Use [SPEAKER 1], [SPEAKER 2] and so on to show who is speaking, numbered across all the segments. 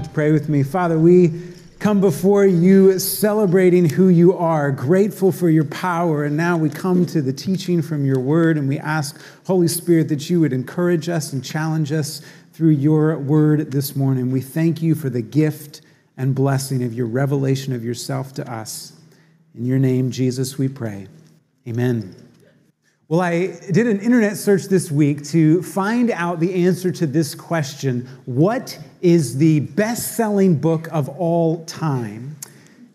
[SPEAKER 1] moment to pray with me. Father, we come before you celebrating who you are, grateful for your power. And now we come to the teaching from your word and we ask, Holy Spirit, that you would encourage us and challenge us through your word this morning. We thank you for the gift and blessing of your revelation of yourself to us. In your name, Jesus, we pray. Amen. Well, I did an internet search this week to find out the answer to this question What is the best selling book of all time?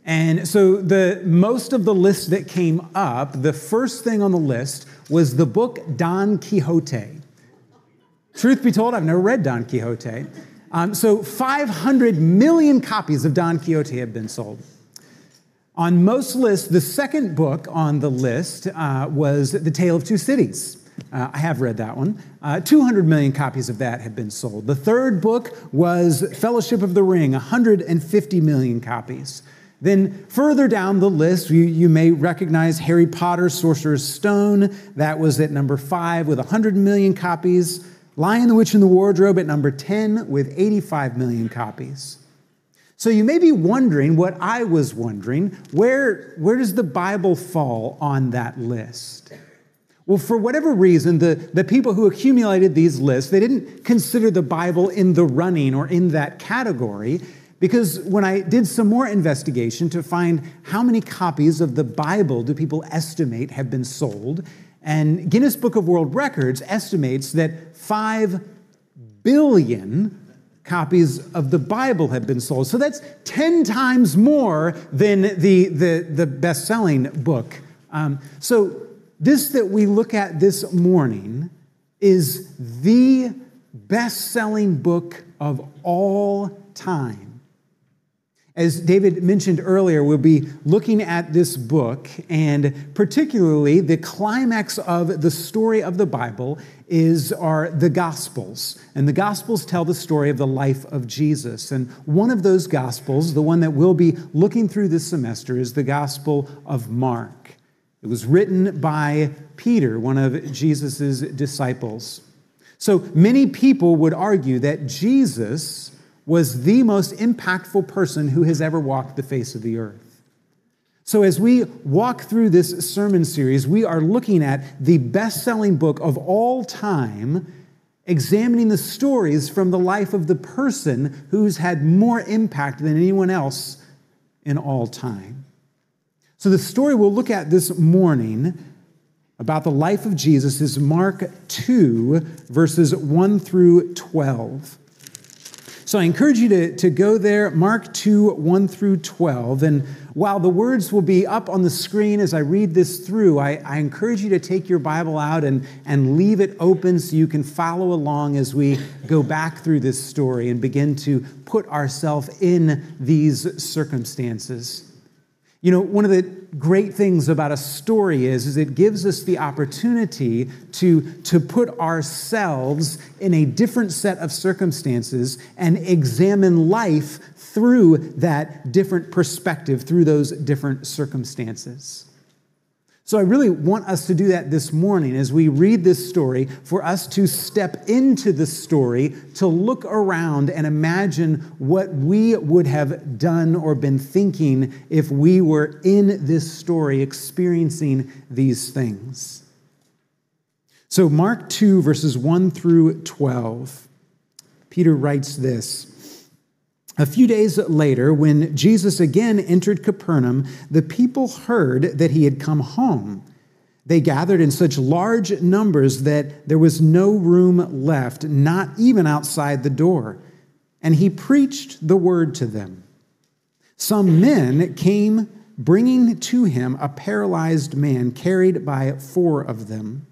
[SPEAKER 1] And so, the most of the list that came up, the first thing on the list was the book Don Quixote. Truth be told, I've never read Don Quixote. Um, so, 500 million copies of Don Quixote have been sold. On most lists, the second book on the list uh, was The Tale of Two Cities. Uh, I have read that one. Uh, 200 million copies of that have been sold. The third book was Fellowship of the Ring, 150 million copies. Then further down the list, you, you may recognize Harry Potter, Sorcerer's Stone. That was at number five with 100 million copies. Lion, the Witch, and the Wardrobe at number 10 with 85 million copies. So you may be wondering what I was wondering where, where does the Bible fall on that list? Well, for whatever reason, the, the people who accumulated these lists, they didn't consider the Bible in the running or in that category. Because when I did some more investigation to find how many copies of the Bible do people estimate have been sold, and Guinness Book of World Records estimates that 5 billion copies of the Bible have been sold. So that's 10 times more than the, the, the best selling book. Um, so, this that we look at this morning is the best selling book of all time. As David mentioned earlier, we'll be looking at this book, and particularly the climax of the story of the Bible is are the Gospels. And the Gospels tell the story of the life of Jesus. And one of those Gospels, the one that we'll be looking through this semester, is the Gospel of Mark. It was written by Peter, one of Jesus' disciples. So many people would argue that Jesus was the most impactful person who has ever walked the face of the earth. So, as we walk through this sermon series, we are looking at the best selling book of all time, examining the stories from the life of the person who's had more impact than anyone else in all time. So, the story we'll look at this morning about the life of Jesus is Mark 2, verses 1 through 12. So I encourage you to, to go there, Mark 2, 1 through 12. And while the words will be up on the screen as I read this through, I, I encourage you to take your Bible out and, and leave it open so you can follow along as we go back through this story and begin to put ourselves in these circumstances. You know, one of the great things about a story is, is it gives us the opportunity to, to put ourselves in a different set of circumstances and examine life through that different perspective, through those different circumstances. So I really want us to do that this morning as we read this story, for us to step into the story, to look around and imagine what we would have done or been thinking if we were in this story experiencing these things. So, Mark 2, verses 1 through 12, Peter writes this. A few days later, when Jesus again entered Capernaum, the people heard that he had come home. They gathered in such large numbers that there was no room left, not even outside the door. And he preached the word to them. Some men came bringing to him a paralyzed man carried by four of them.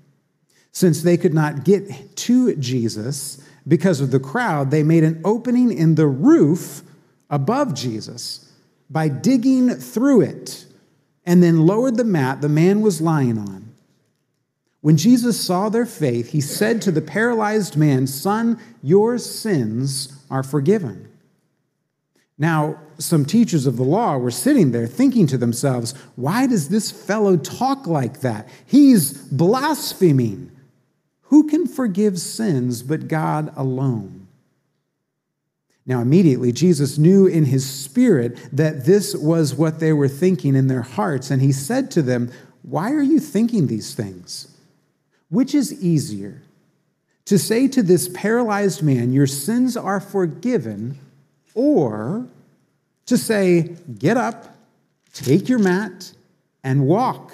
[SPEAKER 1] Since they could not get to Jesus, because of the crowd, they made an opening in the roof above Jesus by digging through it and then lowered the mat the man was lying on. When Jesus saw their faith, he said to the paralyzed man, Son, your sins are forgiven. Now, some teachers of the law were sitting there thinking to themselves, Why does this fellow talk like that? He's blaspheming. Who can forgive sins but God alone? Now, immediately, Jesus knew in his spirit that this was what they were thinking in their hearts, and he said to them, Why are you thinking these things? Which is easier, to say to this paralyzed man, Your sins are forgiven, or to say, Get up, take your mat, and walk?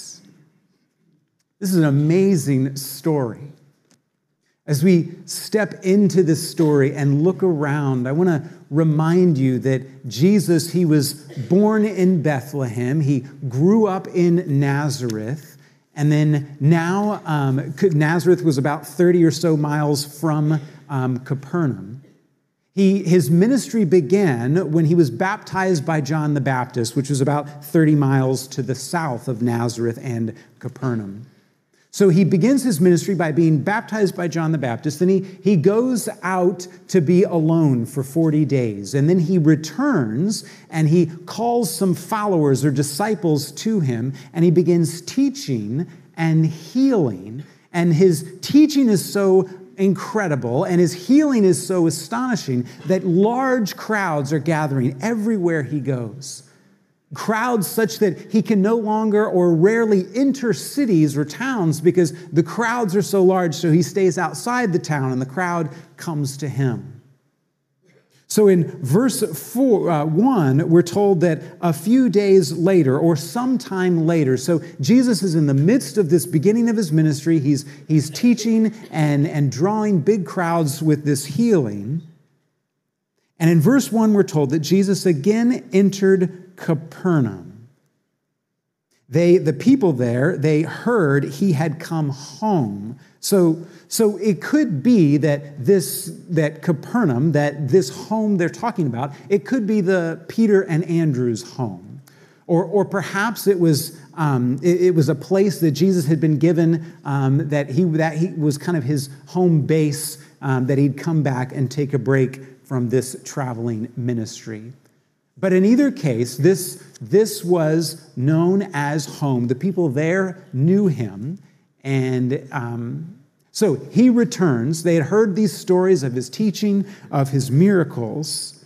[SPEAKER 1] This is an amazing story. As we step into this story and look around, I want to remind you that Jesus, he was born in Bethlehem, he grew up in Nazareth, and then now um, Nazareth was about 30 or so miles from um, Capernaum. He, his ministry began when he was baptized by John the Baptist, which was about 30 miles to the south of Nazareth and Capernaum. So he begins his ministry by being baptized by John the Baptist. Then he, he goes out to be alone for 40 days. And then he returns and he calls some followers or disciples to him and he begins teaching and healing. And his teaching is so incredible and his healing is so astonishing that large crowds are gathering everywhere he goes crowds such that he can no longer or rarely enter cities or towns because the crowds are so large, so he stays outside the town and the crowd comes to him. So in verse four, uh, 1, we're told that a few days later or sometime later, so Jesus is in the midst of this beginning of his ministry. He's, he's teaching and, and drawing big crowds with this healing. And in verse 1, we're told that Jesus again entered Capernaum. They, the people there, they heard he had come home. So, so it could be that this, that Capernaum, that this home they're talking about, it could be the Peter and Andrew's home. Or, or perhaps it was, um, it, it, was a place that Jesus had been given um, that, he, that he was kind of his home base, um, that he'd come back and take a break from this traveling ministry. But in either case, this, this was known as home. The people there knew him. And um, so he returns. They had heard these stories of his teaching, of his miracles.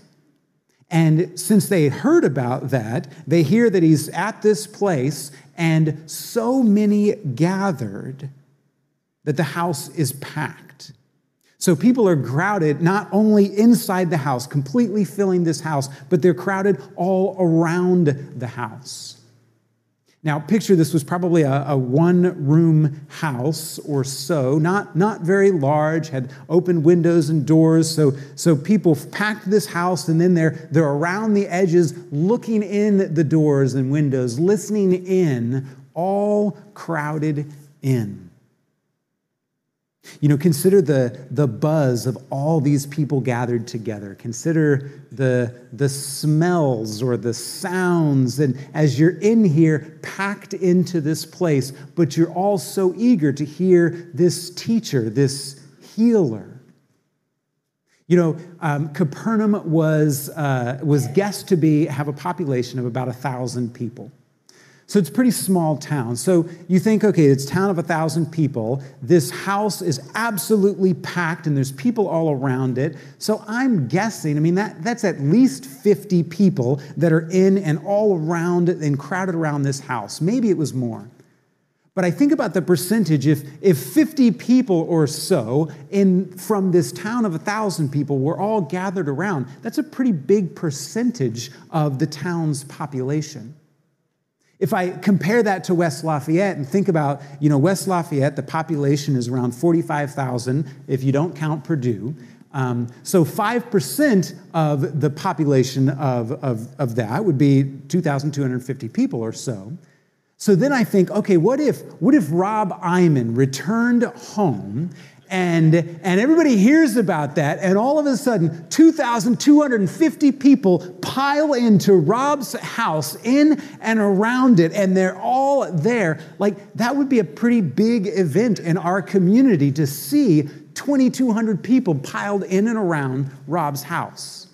[SPEAKER 1] And since they had heard about that, they hear that he's at this place, and so many gathered that the house is packed. So people are crowded not only inside the house, completely filling this house, but they're crowded all around the house. Now, picture this was probably a, a one room house or so, not, not very large, had open windows and doors. So, so people packed this house and then they're, they're around the edges, looking in the doors and windows, listening in, all crowded in. You know, consider the, the buzz of all these people gathered together. Consider the, the smells or the sounds. And as you're in here, packed into this place, but you're all so eager to hear this teacher, this healer. You know, um, Capernaum was, uh, was guessed to be, have a population of about a thousand people. So it's a pretty small town. So you think, okay, it's a town of a thousand people. This house is absolutely packed and there's people all around it. So I'm guessing, I mean, that, that's at least 50 people that are in and all around and crowded around this house. Maybe it was more. But I think about the percentage if, if 50 people or so in, from this town of a thousand people were all gathered around, that's a pretty big percentage of the town's population. If I compare that to West Lafayette and think about, you know, West Lafayette, the population is around 45,000 if you don't count Purdue. Um, so 5% of the population of, of, of that would be 2,250 people or so. So then I think, okay, what if, what if Rob Iman returned home And, and everybody hears about that, and all of a sudden, 2,250 people pile into Rob's house, in and around it, and they're all there. Like, that would be a pretty big event in our community to see 2,200 people piled in and around Rob's house.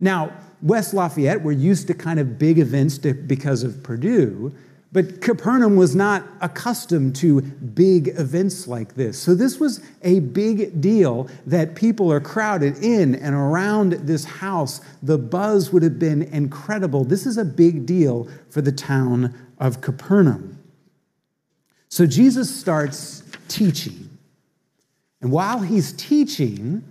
[SPEAKER 1] Now, West Lafayette, we're used to kind of big events to, because of Purdue. But Capernaum was not accustomed to big events like this. So, this was a big deal that people are crowded in and around this house. The buzz would have been incredible. This is a big deal for the town of Capernaum. So, Jesus starts teaching. And while he's teaching,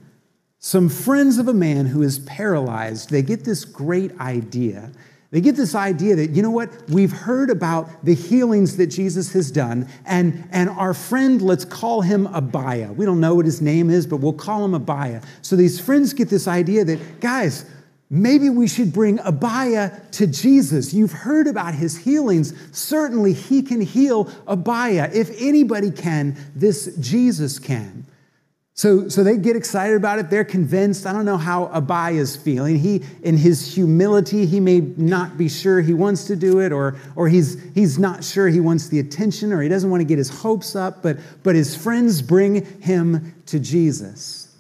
[SPEAKER 1] some friends of a man who is paralyzed, they get this great idea they get this idea that, you know what, we've heard about the healings that Jesus has done, and, and our friend, let's call him Abiah. We don't know what his name is, but we'll call him Abiah. So these friends get this idea that, guys, maybe we should bring Abiah to Jesus. You've heard about his healings. Certainly he can heal Abiah. If anybody can, this Jesus can. So, so they get excited about it. They're convinced. I don't know how Abiah is feeling. He, in his humility, he may not be sure he wants to do it, or, or he's, he's not sure he wants the attention, or he doesn't want to get his hopes up, but, but his friends bring him to Jesus.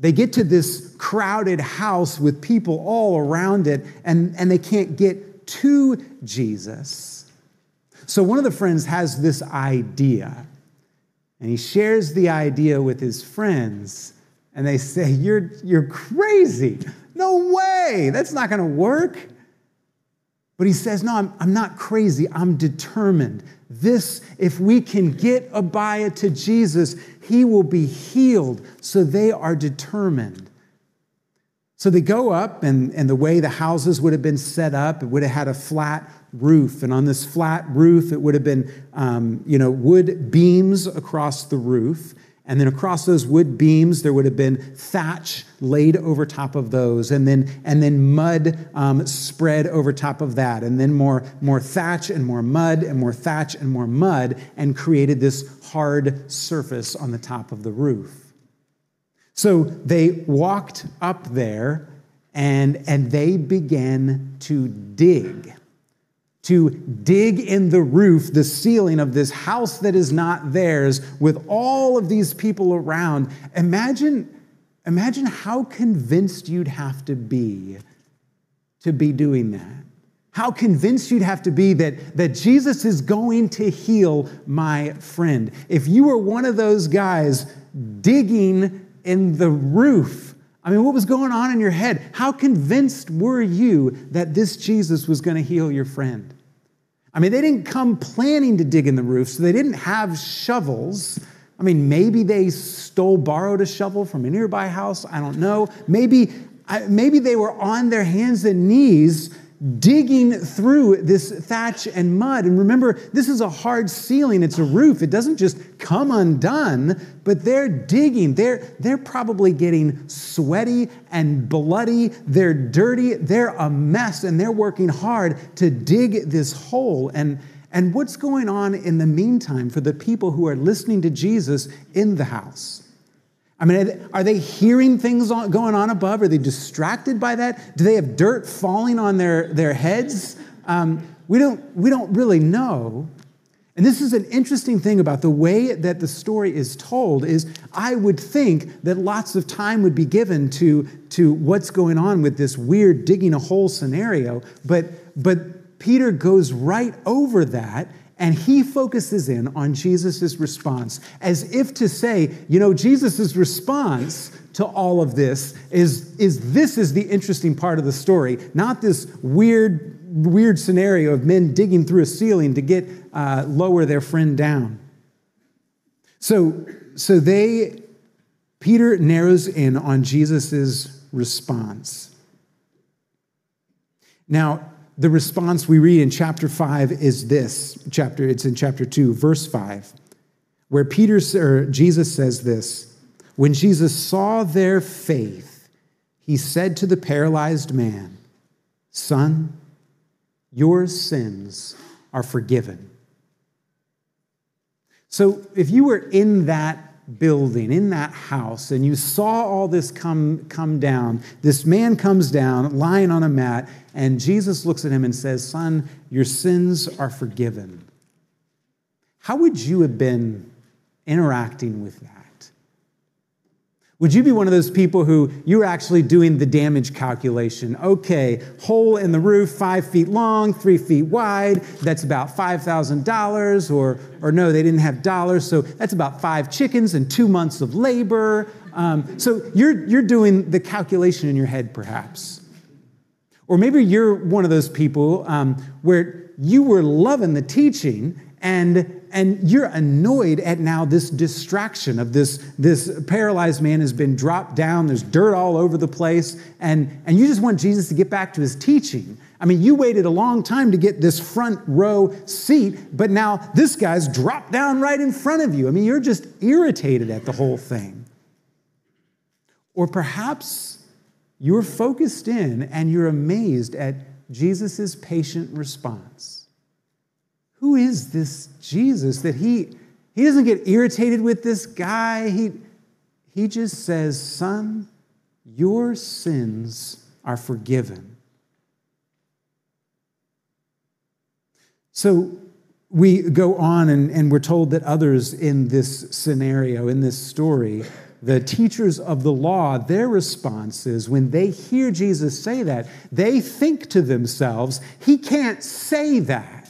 [SPEAKER 1] They get to this crowded house with people all around it, and, and they can't get to Jesus. So one of the friends has this idea. And he shares the idea with his friends, and they say, You're, you're crazy. No way. That's not going to work. But he says, No, I'm, I'm not crazy. I'm determined. This, if we can get Abiah to Jesus, he will be healed. So they are determined. So they go up, and, and the way the houses would have been set up, it would have had a flat roof. And on this flat roof, it would have been, um, you know, wood beams across the roof. And then across those wood beams, there would have been thatch laid over top of those, and then, and then mud um, spread over top of that, and then more, more thatch and more mud, and more thatch and more mud, and created this hard surface on the top of the roof. So they walked up there and, and they began to dig to dig in the roof, the ceiling of this house that is not theirs, with all of these people around. Imagine, imagine how convinced you'd have to be to be doing that. How convinced you'd have to be that, that Jesus is going to heal my friend. If you were one of those guys digging in the roof, I mean, what was going on in your head? How convinced were you that this Jesus was going to heal your friend? I mean, they didn't come planning to dig in the roof, so they didn't have shovels. I mean, maybe they stole, borrowed a shovel from a nearby house. I don't know. Maybe, maybe they were on their hands and knees digging through this thatch and mud. And remember, this is a hard ceiling, it's a roof. It doesn't just come undone, but they're digging. They're, they're probably getting sweaty and bloody. They're dirty. They're a mess, and they're working hard to dig this hole. And, and what's going on in the meantime for the people who are listening to Jesus in the house? I mean, are they hearing things going on above? Are they distracted by that? Do they have dirt falling on their, their heads? Um, we, don't, we don't really know. And this is an interesting thing about the way that the story is told is I would think that lots of time would be given to, to what's going on with this weird digging a hole scenario, but, but Peter goes right over that and he focuses in on Jesus' response as if to say, you know, Jesus' response to all of this is, is this is the interesting part of the story, not this weird, weird scenario of men digging through a ceiling to get uh, lower their friend down. So, so they, Peter narrows in on Jesus' response. Now, the response we read in chapter 5 is this chapter it's in chapter 2 verse 5 where peter or jesus says this when jesus saw their faith he said to the paralyzed man son your sins are forgiven so if you were in that building, in that house, and you saw all this come, come down, this man comes down lying on a mat, and Jesus looks at him and says, Son, your sins are forgiven. How would you have been interacting with that? Would you be one of those people who you're actually doing the damage calculation? Okay, hole in the roof, five feet long, three feet wide, that's about $5,000, or, or no, they didn't have dollars, so that's about five chickens and two months of labor. Um, so you're, you're doing the calculation in your head, perhaps. Or maybe you're one of those people um, where you were loving the teaching and and you're annoyed at now this distraction of this this paralyzed man has been dropped down there's dirt all over the place and and you just want jesus to get back to his teaching. I mean you waited a long time to get this front row seat but now this guy's dropped down right in front of you. I mean you're just irritated at the whole thing. Or perhaps you're focused in and you're amazed at jesus' patient response who is this Jesus that he, he doesn't get irritated with this guy. He, he just says, Son, your sins are forgiven. So we go on and, and we're told that others in this scenario, in this story, the teachers of the law, their response is when they hear Jesus say that, they think to themselves, He can't say that.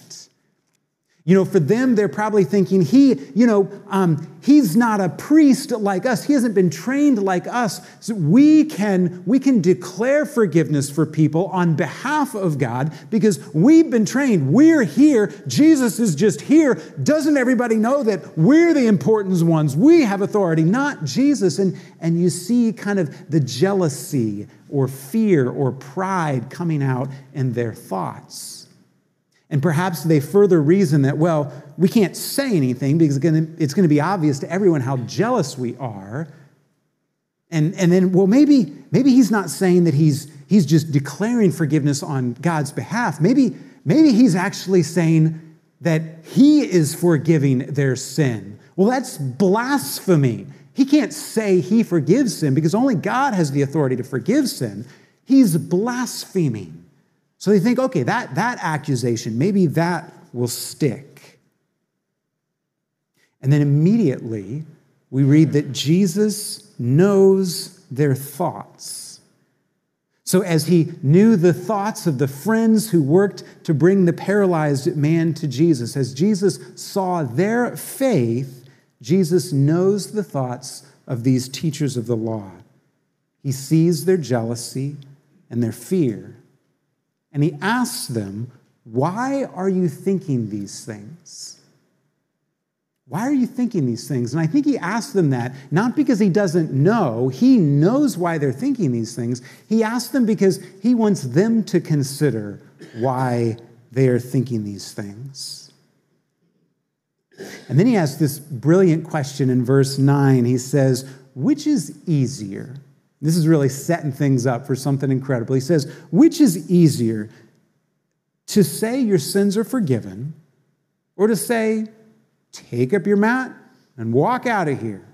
[SPEAKER 1] You know, for them, they're probably thinking, he, you know, um, he's not a priest like us. He hasn't been trained like us. So we can, we can declare forgiveness for people on behalf of God because we've been trained. We're here. Jesus is just here. Doesn't everybody know that we're the important ones? We have authority, not Jesus. And, and you see kind of the jealousy or fear or pride coming out in their thoughts. And perhaps they further reason that, well, we can't say anything because it's going to be obvious to everyone how jealous we are. And, and then, well, maybe, maybe he's not saying that he's, he's just declaring forgiveness on God's behalf. Maybe, maybe he's actually saying that he is forgiving their sin. Well, that's blasphemy. He can't say he forgives sin because only God has the authority to forgive sin. He's blaspheming. So they think, okay, that, that accusation, maybe that will stick. And then immediately we read that Jesus knows their thoughts. So, as he knew the thoughts of the friends who worked to bring the paralyzed man to Jesus, as Jesus saw their faith, Jesus knows the thoughts of these teachers of the law. He sees their jealousy and their fear. And he asks them, Why are you thinking these things? Why are you thinking these things? And I think he asks them that not because he doesn't know, he knows why they're thinking these things. He asks them because he wants them to consider why they are thinking these things. And then he asks this brilliant question in verse 9. He says, Which is easier? This is really setting things up for something incredible. He says, Which is easier, to say your sins are forgiven, or to say, Take up your mat and walk out of here?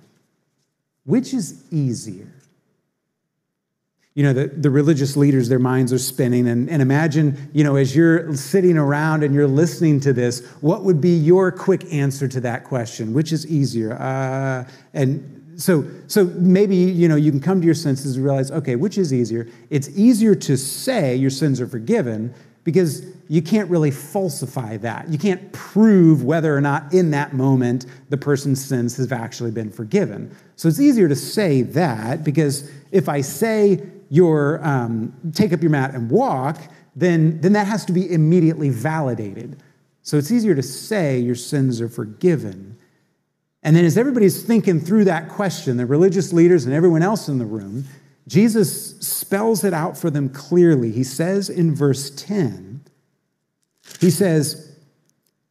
[SPEAKER 1] Which is easier? You know, the, the religious leaders, their minds are spinning. And, and imagine, you know, as you're sitting around and you're listening to this, what would be your quick answer to that question? Which is easier? Uh, and so, so maybe you know you can come to your senses and realize, okay, which is easier? It's easier to say your sins are forgiven because you can't really falsify that. You can't prove whether or not in that moment the person's sins have actually been forgiven. So it's easier to say that because if I say your um, take up your mat and walk, then then that has to be immediately validated. So it's easier to say your sins are forgiven and then, as everybody's thinking through that question, the religious leaders and everyone else in the room, Jesus spells it out for them clearly. He says in verse 10, He says,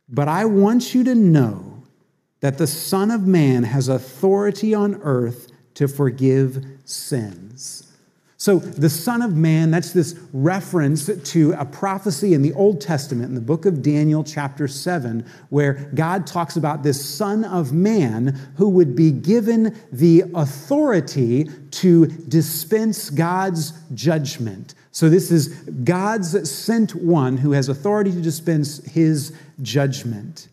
[SPEAKER 1] But I want you to know that the Son of Man has authority on earth to forgive sins. So, the Son of Man, that's this reference to a prophecy in the Old Testament, in the book of Daniel, chapter 7, where God talks about this Son of Man who would be given the authority to dispense God's judgment. So, this is God's sent one who has authority to dispense his judgment.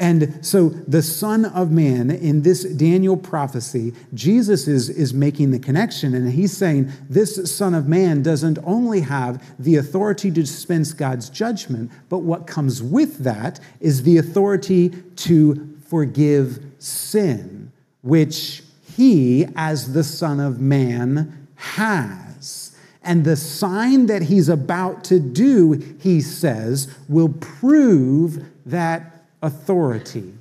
[SPEAKER 1] And so, the Son of Man in this Daniel prophecy, Jesus is, is making the connection, and he's saying this Son of Man doesn't only have the authority to dispense God's judgment, but what comes with that is the authority to forgive sin, which he, as the Son of Man, has. And the sign that he's about to do, he says, will prove that authority.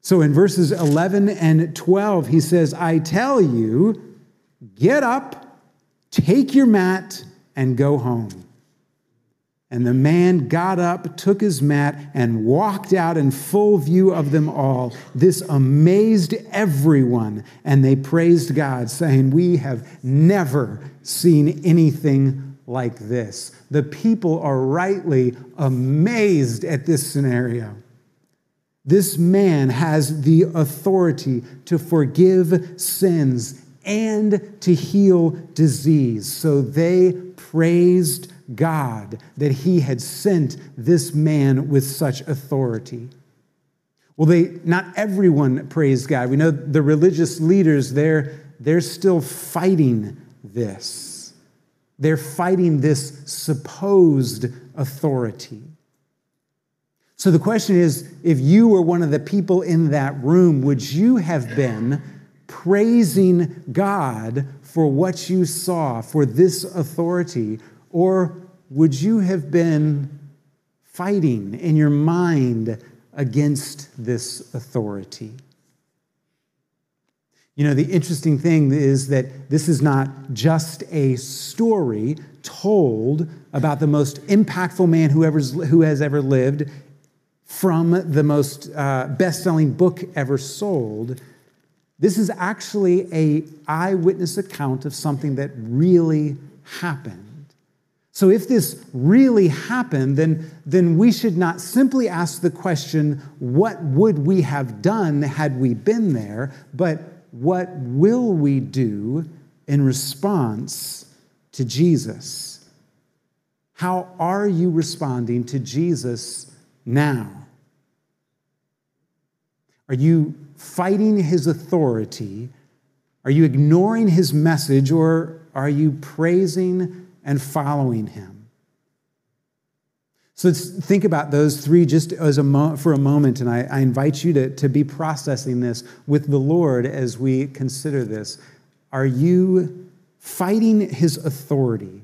[SPEAKER 1] So in verses 11 and 12, he says, I tell you, get up, take your mat, and go home. And the man got up, took his mat, and walked out in full view of them all. This amazed everyone, and they praised God, saying, We have never seen anything like this. The people are rightly amazed at this scenario. This man has the authority to forgive sins and to heal disease. So they praised God that he had sent this man with such authority. Well, they not everyone praised God. We know the religious leaders, they're, they're still fighting this. They're fighting this supposed authority. So the question is if you were one of the people in that room, would you have been praising God for what you saw, for this authority, or would you have been fighting in your mind against this authority? You know, the interesting thing is that this is not just a story told about the most impactful man who, who has ever lived from the most uh, best-selling book ever sold. This is actually a eyewitness account of something that really happened. So, if this really happened, then, then we should not simply ask the question, what would we have done had we been there? But what will we do in response to Jesus? How are you responding to Jesus now? Are you fighting his authority? Are you ignoring his message or are you praising and following him? So let's think about those three just as a mo- for a moment, and I, I invite you to, to be processing this with the Lord as we consider this. Are you fighting his authority?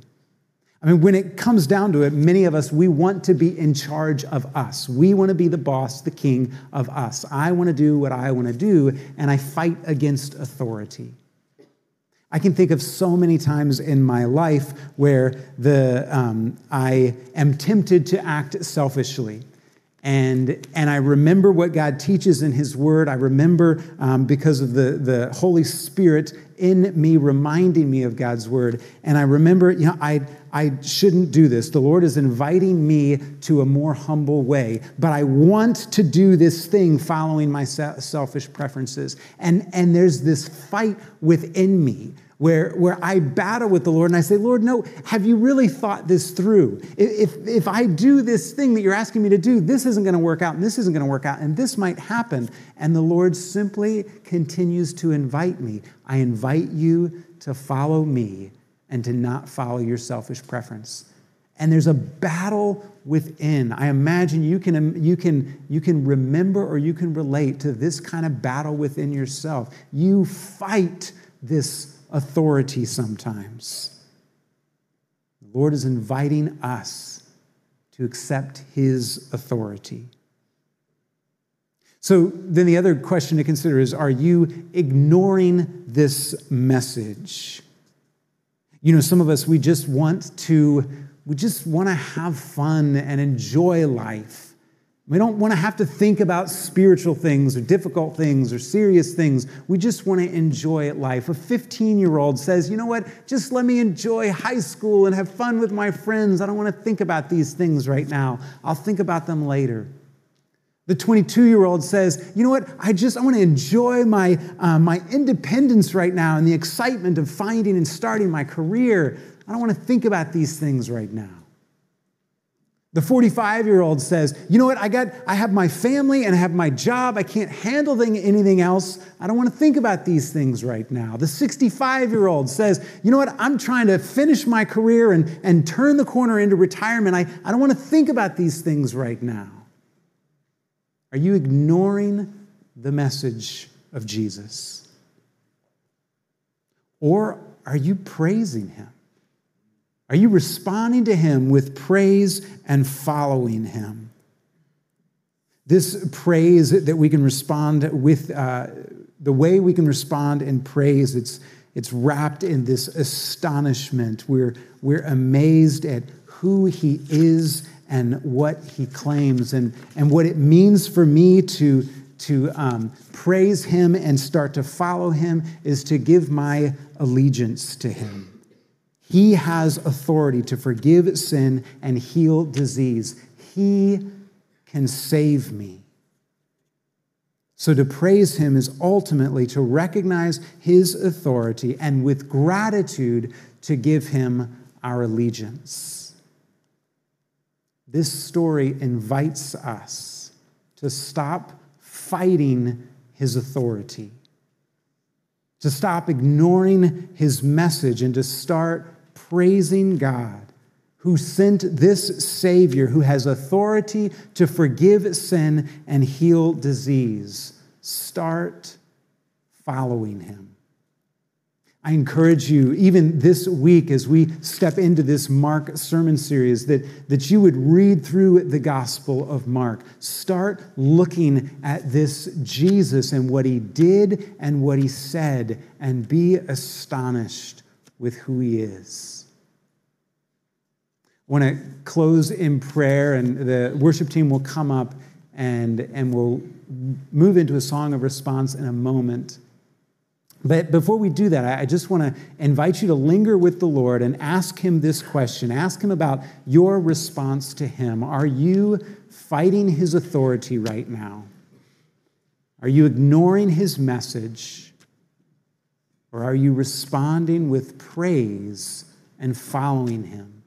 [SPEAKER 1] I mean, when it comes down to it, many of us, we want to be in charge of us. We want to be the boss, the king of us. I want to do what I want to do, and I fight against authority. I can think of so many times in my life where the, um, I am tempted to act selfishly. And, and I remember what God teaches in His Word. I remember um, because of the, the Holy Spirit in me reminding me of God's Word. And I remember, you know, I, I shouldn't do this. The Lord is inviting me to a more humble way, but I want to do this thing following my selfish preferences. And, and there's this fight within me where, where I battle with the Lord and I say, Lord, no, have you really thought this through? If, if I do this thing that you're asking me to do, this isn't going to work out and this isn't going to work out and this might happen. And the Lord simply continues to invite me. I invite you to follow me and to not follow your selfish preference. And there's a battle within. I imagine you can, you, can, you can remember or you can relate to this kind of battle within yourself. You fight this authority sometimes. The Lord is inviting us to accept his authority. So then the other question to consider is are you ignoring this message? You know, some of us, we just want to, we just want to have fun and enjoy life. We don't want to have to think about spiritual things or difficult things or serious things. We just want to enjoy life. A 15 year old says, You know what? Just let me enjoy high school and have fun with my friends. I don't want to think about these things right now. I'll think about them later. The 22 year old says, You know what? I just I want to enjoy my, uh, my independence right now and the excitement of finding and starting my career. I don't want to think about these things right now. The 45 year old says, You know what? I, got, I have my family and I have my job. I can't handle anything else. I don't want to think about these things right now. The 65 year old says, You know what? I'm trying to finish my career and, and turn the corner into retirement. I, I don't want to think about these things right now. Are you ignoring the message of Jesus? Or are you praising him? Are you responding to him with praise and following him? This praise that we can respond with, uh, the way we can respond in praise, it's, it's wrapped in this astonishment. We're, we're amazed at who he is and what he claims and, and what it means for me to, to um, praise him and start to follow him is to give my allegiance to him. He has authority to forgive sin and heal disease. He can save me. So, to praise him is ultimately to recognize his authority and with gratitude to give him our allegiance. This story invites us to stop fighting his authority, to stop ignoring his message, and to start praising God who sent this Savior who has authority to forgive sin and heal disease. Start following him. I encourage you, even this week, as we step into this Mark sermon series, that, that you would read through the Gospel of Mark. Start looking at this Jesus and what he did and what he said, and be astonished with who he is. I want to close in prayer, and the worship team will come up and, and we'll move into a song of response in a moment. But before we do that, I just want to invite you to linger with the Lord and ask Him this question. Ask Him about your response to Him. Are you fighting His authority right now? Are you ignoring His message? Or are you responding with praise and following Him?